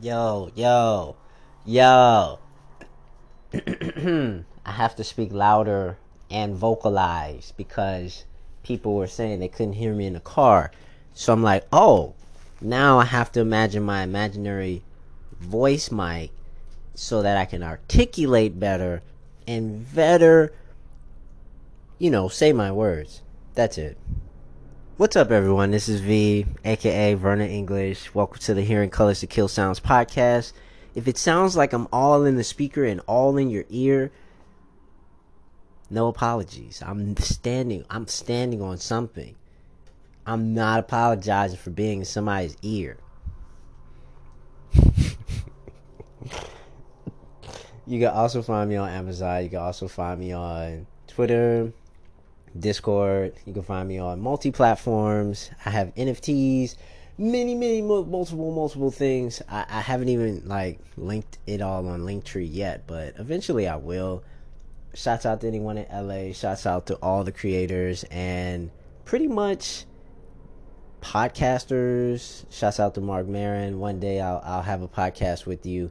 Yo, yo, yo. I have to speak louder and vocalize because people were saying they couldn't hear me in the car. So I'm like, oh, now I have to imagine my imaginary voice mic so that I can articulate better and better, you know, say my words. That's it. What's up, everyone? This is V, aka Vernon English. Welcome to the Hearing Colors to Kill Sounds podcast. If it sounds like I'm all in the speaker and all in your ear, no apologies. I'm standing. I'm standing on something. I'm not apologizing for being in somebody's ear. you can also find me on Amazon. You can also find me on Twitter, Discord. You can find me on multi platforms. I have NFTs, many, many, multiple, multiple things. I, I haven't even like linked it all on Linktree yet, but eventually I will. Shouts out to anyone in LA. Shouts out to all the creators and pretty much podcasters. Shouts out to Marc Maron. One day I'll I'll have a podcast with you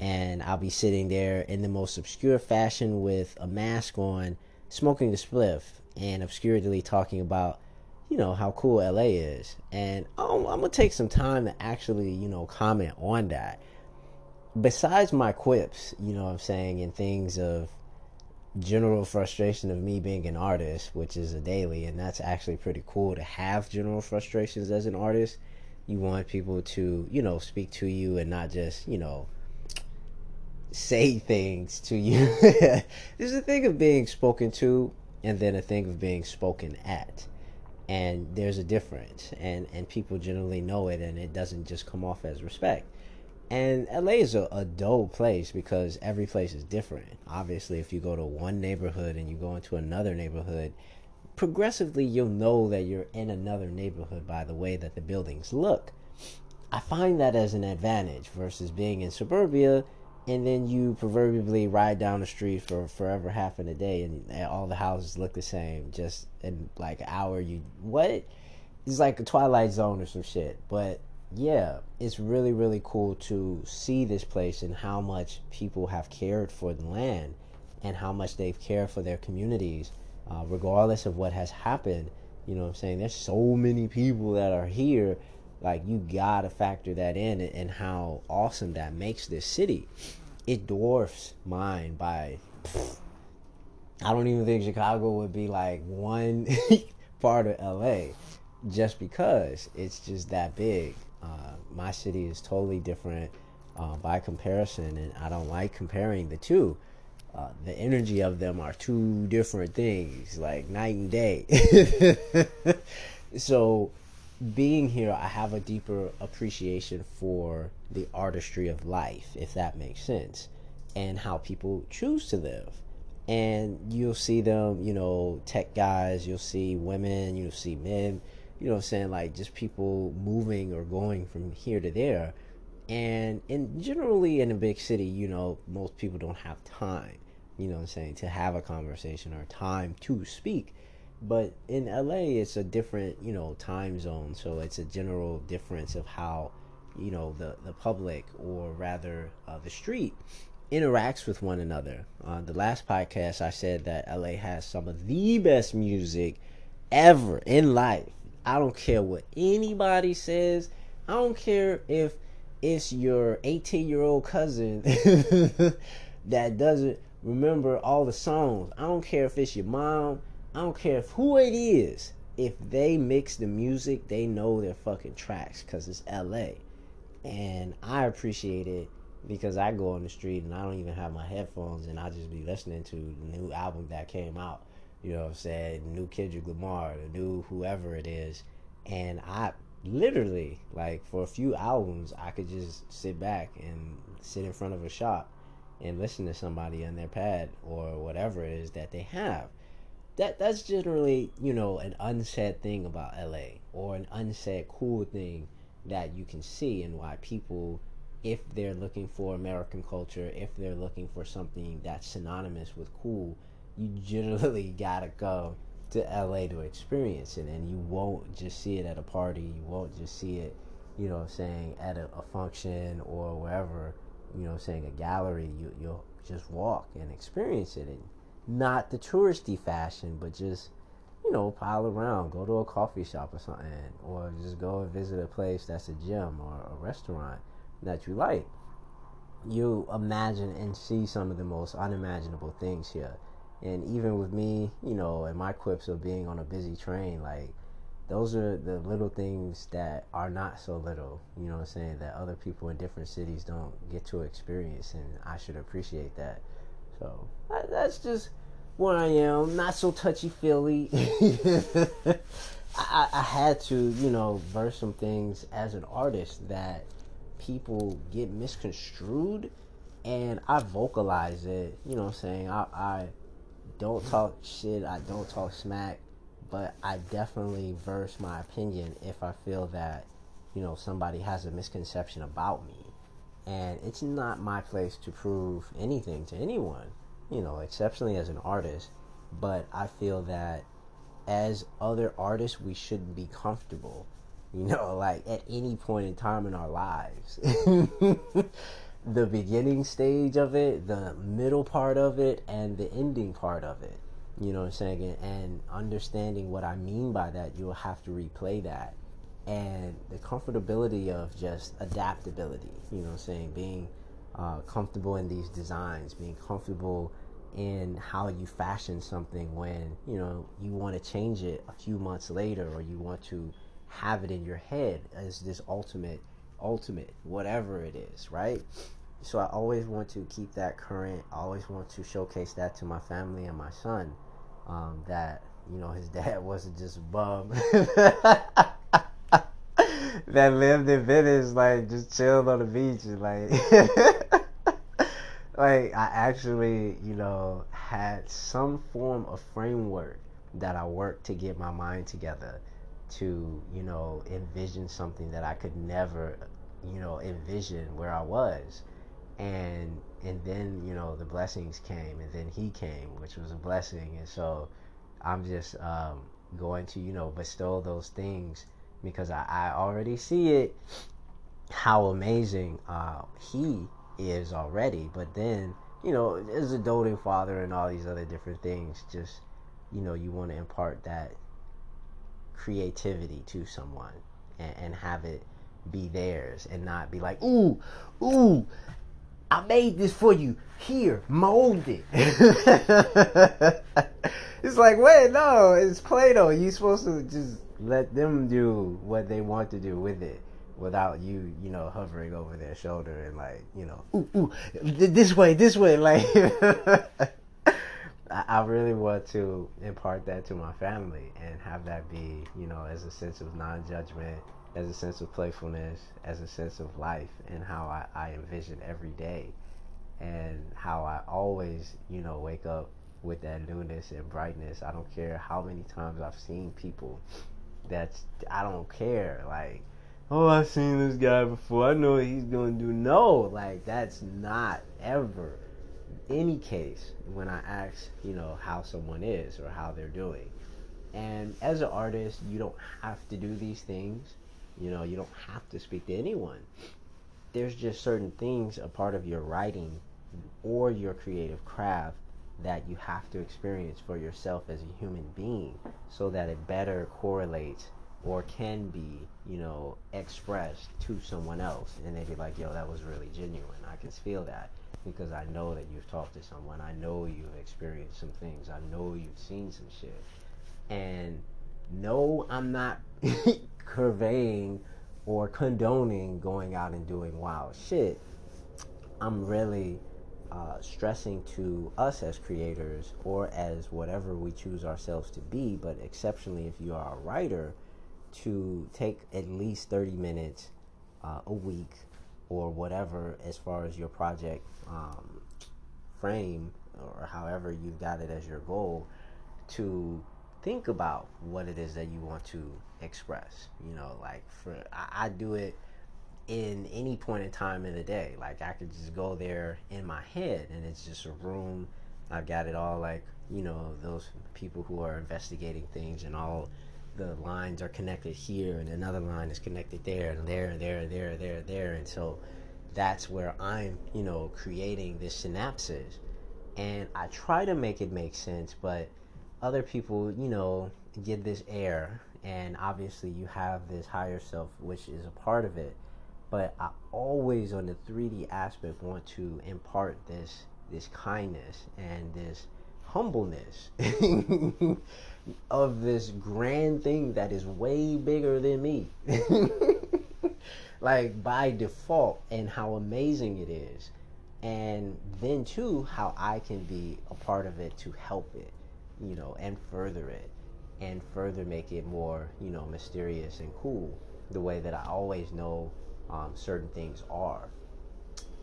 and I'll be sitting there in the most obscure fashion with a mask on, smoking a spliff and obscurely talking about you know how cool LA is, and I'm, I'm, gonna take some time to actually you know comment on that. Besides my quips, you know what I'm saying, and things of general frustration of me being an artist, which is a daily, and that's actually pretty cool to have general frustrations as an artist. You want people to you know speak to you and not just you know say things to you. There's a thing of being spoken to and then a thing of being spoken at. And there's a difference. And and people generally know it and it doesn't just come off as respect. And la is a, a dull place because every place is different. Obviously if you go to one neighborhood and you go into another neighborhood progressively you'll know that you're in another neighborhood by the way that the buildings look. I find that as an advantage versus being in suburbia and then you proverbially ride down the street for forever half in a day and all the houses look the same just in like an hour you what? It's like a twilight zone or some shit but yeah it's really really cool to see this place and how much people have cared for the land and how much they've cared for their communities uh, regardless of what has happened you know what i'm saying? There's so many people that are here like you gotta factor that in and how awesome that makes this city. It dwarfs mine by. Pfft, I don't even think Chicago would be like one part of LA, just because it's just that big. Uh, my city is totally different uh, by comparison, and I don't like comparing the two. Uh, the energy of them are two different things, like night and day. so being here, I have a deeper appreciation for the artistry of life, if that makes sense, and how people choose to live. And you'll see them, you know, tech guys, you'll see women, you'll see men, you know I'm saying? Like just people moving or going from here to there. And in generally in a big city, you know, most people don't have time, you know I'm saying, to have a conversation or time to speak but in LA it's a different you know time zone. So it's a general difference of how you know the the public or rather uh, the street interacts with one another. On the last podcast I said that LA has some of the best music ever in life. I don't care what anybody says. I don't care if it's your 18 year old cousin that doesn't remember all the songs. I don't care if it's your mom I don't care if who it is. If they mix the music, they know their fucking tracks because it's LA. And I appreciate it because I go on the street and I don't even have my headphones and I just be listening to the new album that came out. You know what I'm saying? New Kendrick Lamar, the new whoever it is. And I literally, like, for a few albums, I could just sit back and sit in front of a shop and listen to somebody on their pad or whatever it is that they have that that's generally you know an unsaid thing about LA or an unsaid cool thing that you can see and why people if they're looking for American culture, if they're looking for something that's synonymous with cool, you generally gotta go to LA to experience it, and you won't just see it at a party. You won't just see it you know, saying at a, a function or wherever, you know, saying a gallery, you you'll just walk and experience it, and not the touristy fashion, but just you know, pile around, go to a coffee shop or something, or just go and visit a place that's a gym or a restaurant that you like. You imagine and see some of the most unimaginable things here. And even with me, you know, and my quips of being on a busy train, like those are the little things that are not so little, you know what I'm saying, that other people in different cities don't get to experience, and I should appreciate that. So that's just where I am, not so touchy feely. I, I had to, you know, verse some things as an artist that people get misconstrued, and I vocalize it. You know what I'm saying? I, I don't talk shit, I don't talk smack, but I definitely verse my opinion if I feel that, you know, somebody has a misconception about me. And it's not my place to prove anything to anyone you know, exceptionally as an artist, but I feel that as other artists, we shouldn't be comfortable, you know, like at any point in time in our lives. the beginning stage of it, the middle part of it, and the ending part of it. You know what I'm saying? And understanding what I mean by that, you'll have to replay that. And the comfortability of just adaptability, you know what I'm saying? Being uh, comfortable in these designs, being comfortable in how you fashion something when you know you want to change it a few months later or you want to have it in your head as this ultimate ultimate whatever it is right? So i always want to keep that current. I always want to showcase that to my family and my son um, that you know his dad wasn't just a bum. That lived in Venice, like just chilled on the beach and like like I actually, you know, had some form of framework that I worked to get my mind together to, you know, envision something that I could never, you know, envision where I was. And and then, you know, the blessings came and then he came, which was a blessing. And so I'm just um, going to, you know, bestow those things because I, I already see it how amazing uh, he is already. But then, you know, as a doting father and all these other different things, just, you know, you want to impart that creativity to someone and, and have it be theirs and not be like, ooh, ooh, I made this for you. Here, mold it. it's like, wait, no, it's Play Doh. You're supposed to just let them do what they want to do with it without you, you know, hovering over their shoulder and like, you know, ooh, ooh, this way, this way. Like, I really want to impart that to my family and have that be, you know, as a sense of non judgment, as a sense of playfulness, as a sense of life, and how I, I envision every day, and how I always, you know, wake up with that newness and brightness. I don't care how many times I've seen people that's, I don't care. Like, oh, I've seen this guy before. I know what he's going to do. No, like, that's not ever any case when I ask, you know, how someone is or how they're doing. And as an artist, you don't have to do these things. You know, you don't have to speak to anyone. There's just certain things a part of your writing or your creative craft that you have to experience for yourself as a human being so that it better correlates or can be, you know, expressed to someone else. And they'd be like, yo, that was really genuine. I can feel that because I know that you've talked to someone. I know you've experienced some things. I know you've seen some shit. And no, I'm not conveying or condoning going out and doing wild shit. I'm really uh, stressing to us as creators or as whatever we choose ourselves to be, but exceptionally if you are a writer, to take at least 30 minutes uh, a week or whatever as far as your project um, frame or however you've got it as your goal to think about what it is that you want to express you know like for I, I do it in any point in time in the day. Like i could just go there in my head and it's just a room. I've got it all like you know those people who are investigating things and all the lines are connected here and another line is connected there and there and there and there and there and there and so that's where I'm, you know, creating this synapses. And I try to make it make sense, but other people, you know, get this air and obviously you have this higher self which is a part of it. But I always on the 3D aspect want to impart this this kindness and this humbleness of this grand thing that is way bigger than me. like by default, and how amazing it is. And then, too, how I can be a part of it to help it, you know, and further it, and further make it more, you know, mysterious and cool the way that I always know um, certain things are.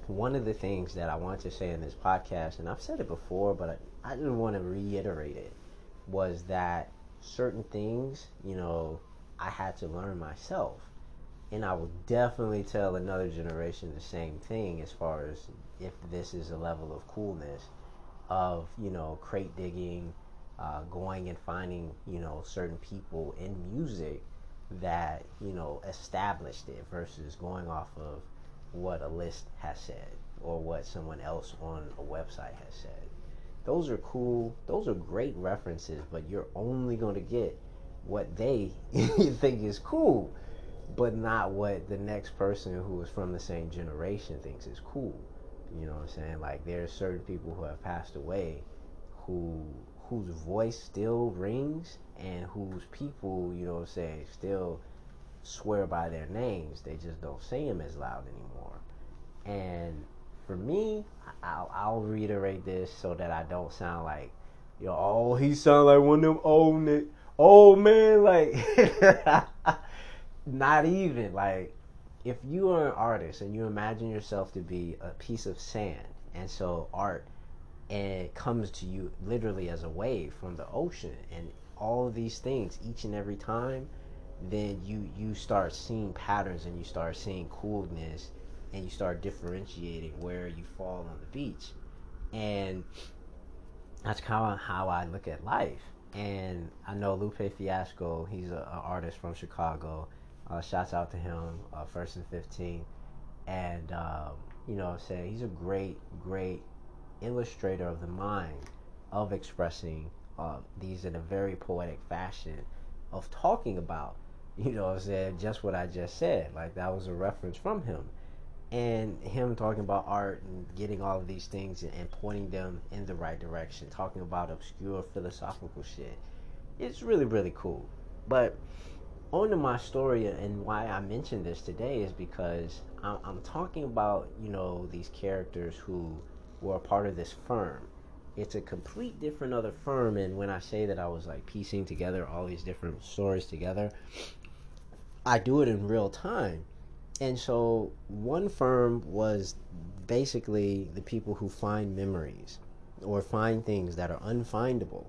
One of the things that I want to say in this podcast, and I've said it before, but I, I didn't want to reiterate it, was that certain things, you know, I had to learn myself. And I will definitely tell another generation the same thing as far as if this is a level of coolness of, you know, crate digging, uh, going and finding, you know, certain people in music that, you know, established it versus going off of what a list has said or what someone else on a website has said those are cool. Those are great references, but you're only going to get what they think is cool, but not what the next person who is from the same generation thinks is cool. You know what I'm saying? Like there's certain people who have passed away who whose voice still rings and whose people, you know what I'm saying, still swear by their names. They just don't say them as loud anymore. And for me, I'll, I'll reiterate this so that I don't sound like, yo, oh, he sound like one of them old Nick, old man, like, not even like, if you are an artist and you imagine yourself to be a piece of sand, and so art it comes to you literally as a wave from the ocean, and all of these things each and every time, then you you start seeing patterns and you start seeing coolness and you start differentiating where you fall on the beach. And that's kind of how I look at life. And I know Lupe Fiasco, he's an artist from Chicago. Uh, shouts out to him, uh, First and 15. And, um, you know I'm saying? He's a great, great illustrator of the mind of expressing uh, these in a very poetic fashion of talking about, you know I'm saying, just what I just said. Like that was a reference from him and him talking about art and getting all of these things and pointing them in the right direction, talking about obscure philosophical shit. It's really, really cool. But on to my story and why I mentioned this today is because I'm, I'm talking about, you know, these characters who were a part of this firm. It's a complete different other firm, and when I say that I was like piecing together all these different stories together, I do it in real time and so one firm was basically the people who find memories or find things that are unfindable.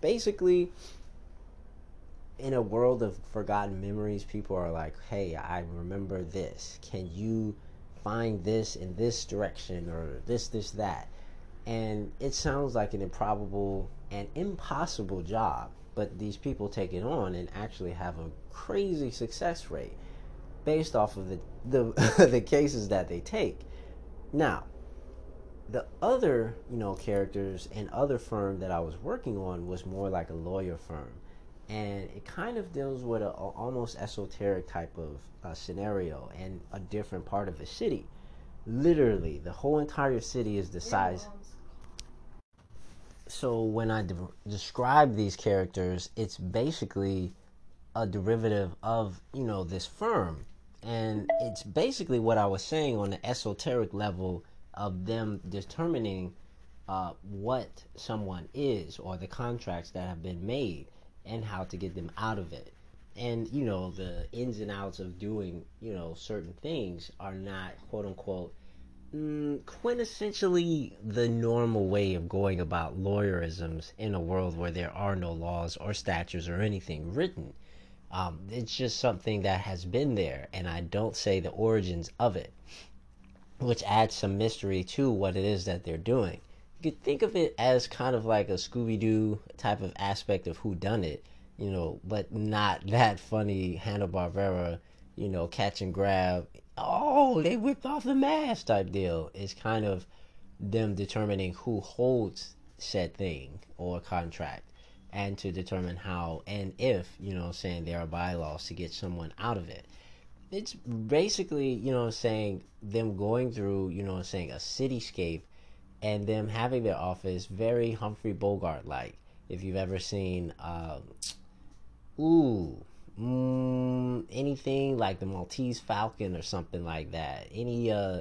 Basically, in a world of forgotten memories, people are like, hey, I remember this. Can you find this in this direction or this, this, that? And it sounds like an improbable and impossible job, but these people take it on and actually have a crazy success rate based off of the the, the cases that they take. Now, the other you know characters and other firm that I was working on was more like a lawyer firm, and it kind of deals with a, a almost esoteric type of uh, scenario and a different part of the city. Literally, the whole entire city is the size. So when I de- describe these characters, it's basically a derivative of you know this firm and it's basically what I was saying on the esoteric level of them determining uh, what someone is or the contracts that have been made and how to get them out of it. And, you know, the ins and outs of doing, you know, certain things are not, quote unquote, mm, quintessentially the normal way of going about lawyerisms in a world where there are no laws or statutes or anything written. Um, it's just something that has been there, and I don't say the origins of it, which adds some mystery to what it is that they're doing. You could think of it as kind of like a Scooby Doo type of aspect of who done it, you know, but not that funny Hanna Barbera, you know, catch and grab. Oh, they whipped off the mask type deal. It's kind of them determining who holds said thing or contract and to determine how and if, you know, saying there are bylaws to get someone out of it. It's basically, you know, saying them going through, you know, saying a cityscape and them having their office very Humphrey Bogart like. If you've ever seen, um, ooh, mm, anything like the Maltese Falcon or something like that, any uh,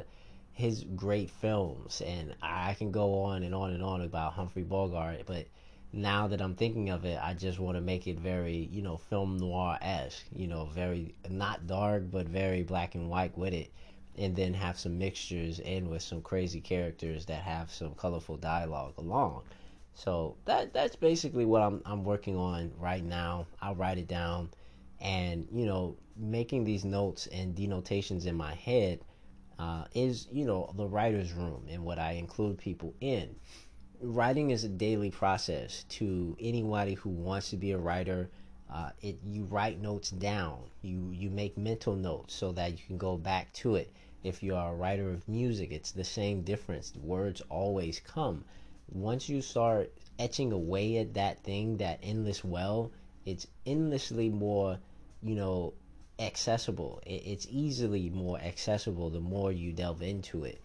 his great films, and I can go on and on and on about Humphrey Bogart, but now that I'm thinking of it, I just want to make it very, you know, film noir esque, you know, very not dark but very black and white with it, and then have some mixtures in with some crazy characters that have some colorful dialogue along. So that that's basically what I'm I'm working on right now. I'll write it down, and you know, making these notes and denotations in my head uh, is you know the writer's room and what I include people in. Writing is a daily process to anybody who wants to be a writer. Uh, it you write notes down. You you make mental notes so that you can go back to it. If you are a writer of music, it's the same difference. Words always come. Once you start etching away at that thing, that endless well, it's endlessly more, you know, accessible. It's easily more accessible the more you delve into it.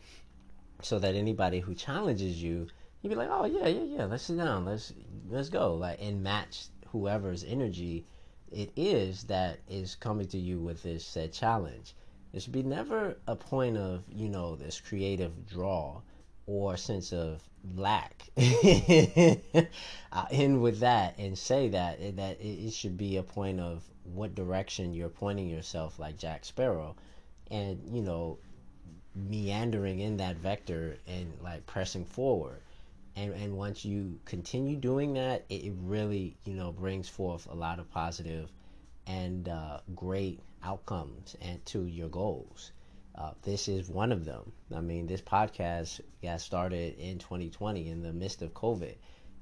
So that anybody who challenges you, you'd be like, oh yeah, yeah, yeah, let's sit down, let's let's go, like and match whoever's energy it is that is coming to you with this said challenge. There should be never a point of you know this creative draw or sense of lack. I'll end with that and say that eh, that it should be a point of what direction you're pointing yourself, like Jack Sparrow, and you know, meandering in that vector and like pressing forward. And and once you continue doing that, it, it really you know brings forth a lot of positive and uh, great outcomes and to your goals. Uh, this is one of them. I mean, this podcast got started in 2020 in the midst of COVID.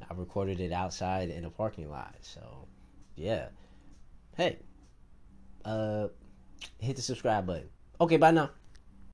I recorded it outside in a parking lot. So, yeah. Hey, uh, hit the subscribe button. Okay, bye now.